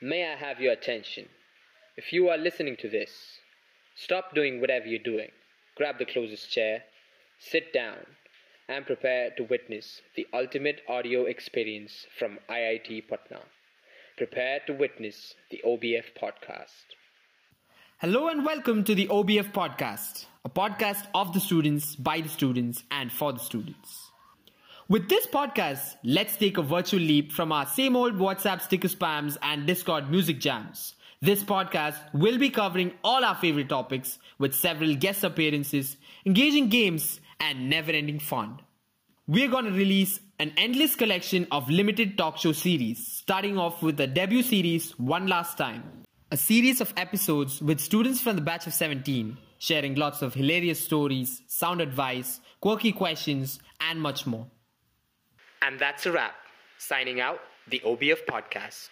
May I have your attention? If you are listening to this, stop doing whatever you're doing, grab the closest chair, sit down, and prepare to witness the ultimate audio experience from IIT Patna. Prepare to witness the OBF podcast. Hello and welcome to the OBF podcast, a podcast of the students, by the students, and for the students. With this podcast, let's take a virtual leap from our same old WhatsApp sticker spams and Discord music jams. This podcast will be covering all our favorite topics with several guest appearances, engaging games, and never ending fun. We're going to release an endless collection of limited talk show series, starting off with the debut series One Last Time, a series of episodes with students from the batch of 17, sharing lots of hilarious stories, sound advice, quirky questions, and much more. And that's a wrap. Signing out, the OBF podcast.